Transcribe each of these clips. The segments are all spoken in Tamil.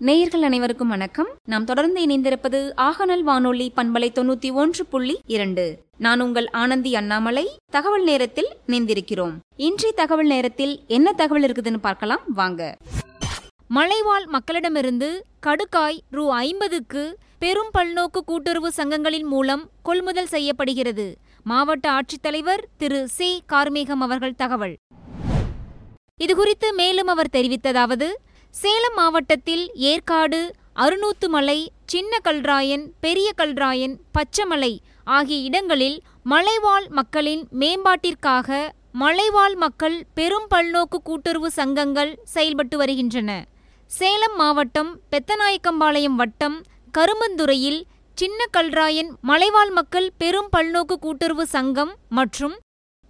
நேயர்கள் அனைவருக்கும் வணக்கம். நாம் தொடர்ந்து இணைந்திருப்பது ஆகநல் வானொலி பண்பலை தொண்ணூத்தி ஒன்று புள்ளி இரண்டு. நான் உங்கள் ஆனந்தி அண்ணாமலை. தகவல் நேரத்தில் இணைந்திருக்கிறோம். இன்றைய தகவல் நேரத்தில் என்ன தகவல் இருக்குதுன்னு பார்க்கலாம். வாங்க. மலைவாழ் மக்களிடமிருந்து கடுக்காய் ரூ ஐம்பதுக்கு பெரும் பல்நோக்கு கூட்டுறவு சங்கங்களின் மூலம் கொள்முதல் செய்யப்படுகிறது. மாவட்ட ஆட்சித்தலைவர் திரு சி. கார்மேகம் அவர்கள் தகவல். இதுகுறித்து மேலும் அவர் தெரிவித்ததாவது சேலம் மாவட்டத்தில் ஏற்காடு அருணூத்து மலை சின்ன கல்ராயன் பெரிய கல்ராயன் பச்சமலை ஆகிய இடங்களில் மலைவாழ் மக்களின் மேம்பாட்டிற்காக மலைவாழ் மக்கள் பெரும் பல்நோக்கு கூட்டுறவு சங்கங்கள் செயல்பட்டு வருகின்றன. சேலம் மாவட்டம் பெத்தநாயக்கம்பாளையம் வட்டம் கருமந்துறையில் சின்ன கல்ராயன் மலைவாழ் மக்கள் பெரும் பல்நோக்கு கூட்டுறவு சங்கம் மற்றும்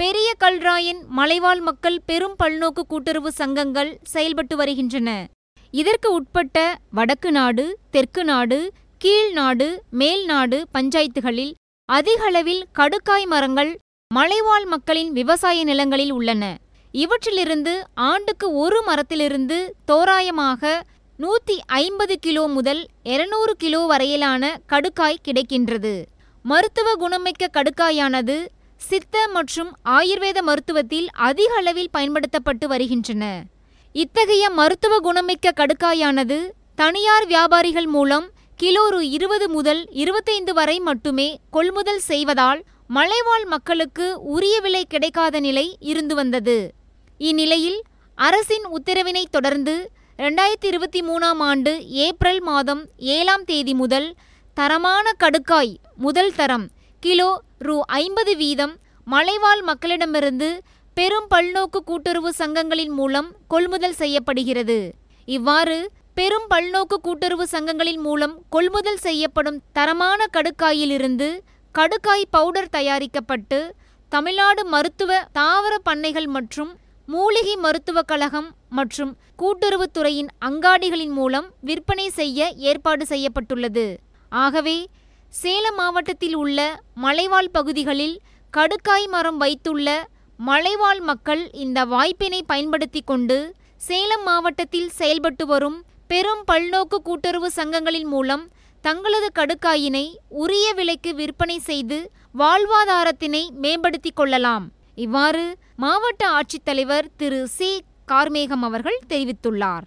பெரிய கல்ராயன் மலைவாழ் மக்கள் பெரும் பல்நோக்கு கூட்டுறவு சங்கங்கள் செயல்பட்டு வருகின்றன. இதற்கு உட்பட்ட வடக்கு நாடு தெற்கு நாடு கீழ் நாடு மேல் நாடு பஞ்சாயத்துகளில் அதிகளவில் கடுக்காய் மரங்கள் மலைவாழ் மக்களின் விவசாய நிலங்களில் உள்ளன. இவற்றிலிருந்து ஆண்டுக்கு ஒரு மரத்திலிருந்து தோராயமாக நூத்தி ஐம்பது கிலோ முதல் இருநூறு கிலோ வரையிலான கடுக்காய் கிடைக்கின்றது. மருத்துவ குணமிக்க கடுக்காயானது சித்த மற்றும் ஆயுர்வேத மருத்துவத்தில் அதிக அளவில் பயன்படுத்தப்பட்டு வருகின்றன. இத்தகைய மருத்துவ குணமிக்க கடுக்காயானது தனியார் வியாபாரிகள் மூலம் கிலோ ரூ இருபது முதல் இருபத்தைந்து வரை மட்டுமே கொள்முதல் செய்வதால் மலைவாழ் மக்களுக்கு உரிய விலை கிடைக்காத நிலை இருந்து வந்தது. இந்நிலையில் அரசின் உத்தரவினை தொடர்ந்து ரெண்டாயிரத்தி இருபத்தி மூணாம் ஆண்டு ஏப்ரல் மாதம் ஏழாம் தேதி முதல் தரமான கடுக்காய் முதல் தரம் கிலோ ரூ ஐம்பது வீதம் மலைவாழ் மக்களிடமிருந்து பெரும் பல்நோக்கு கூட்டுறவு சங்கங்களின் மூலம் கொள்முதல் செய்யப்படுகிறது. இவ்வாறு பெரும் பல்நோக்கு கூட்டுறவு சங்கங்களின் மூலம் கொள்முதல் செய்யப்படும் தரமான கடுக்காயிலிருந்து கடுக்காய் பவுடர் தயாரிக்கப்பட்டு தமிழ்நாடு மருத்துவ தாவர பண்ணைகள் மற்றும் மூலிகை மருத்துவக் கழகம் மற்றும் கூட்டுறவுத்துறையின் அங்காடிகளின் மூலம் விற்பனை செய்ய ஏற்பாடு செய்யப்பட்டுள்ளது. ஆகவே சேலம் மாவட்டத்தில் உள்ள மலைவாழ் பகுதிகளில் கடுக்காய் மரம் வைத்துள்ள மலைவாழ் மக்கள் இந்த வாய்ப்பினை பயன்படுத்தி கொண்டு சேலம் மாவட்டத்தில் செயல்பட்டு வரும் பெரும் பல்நோக்கு கூட்டுறவு சங்கங்களின் மூலம் தங்களது கடுக்காயினை உரிய விலைக்கு விற்பனை செய்து வாழ்வாதாரத்தினை மேம்படுத்திக் கொள்ளலாம். இவ்வாறு மாவட்ட ஆட்சித்தலைவர் திரு சி. கார்மேகம் அவர்கள் தெரிவித்துள்ளார்.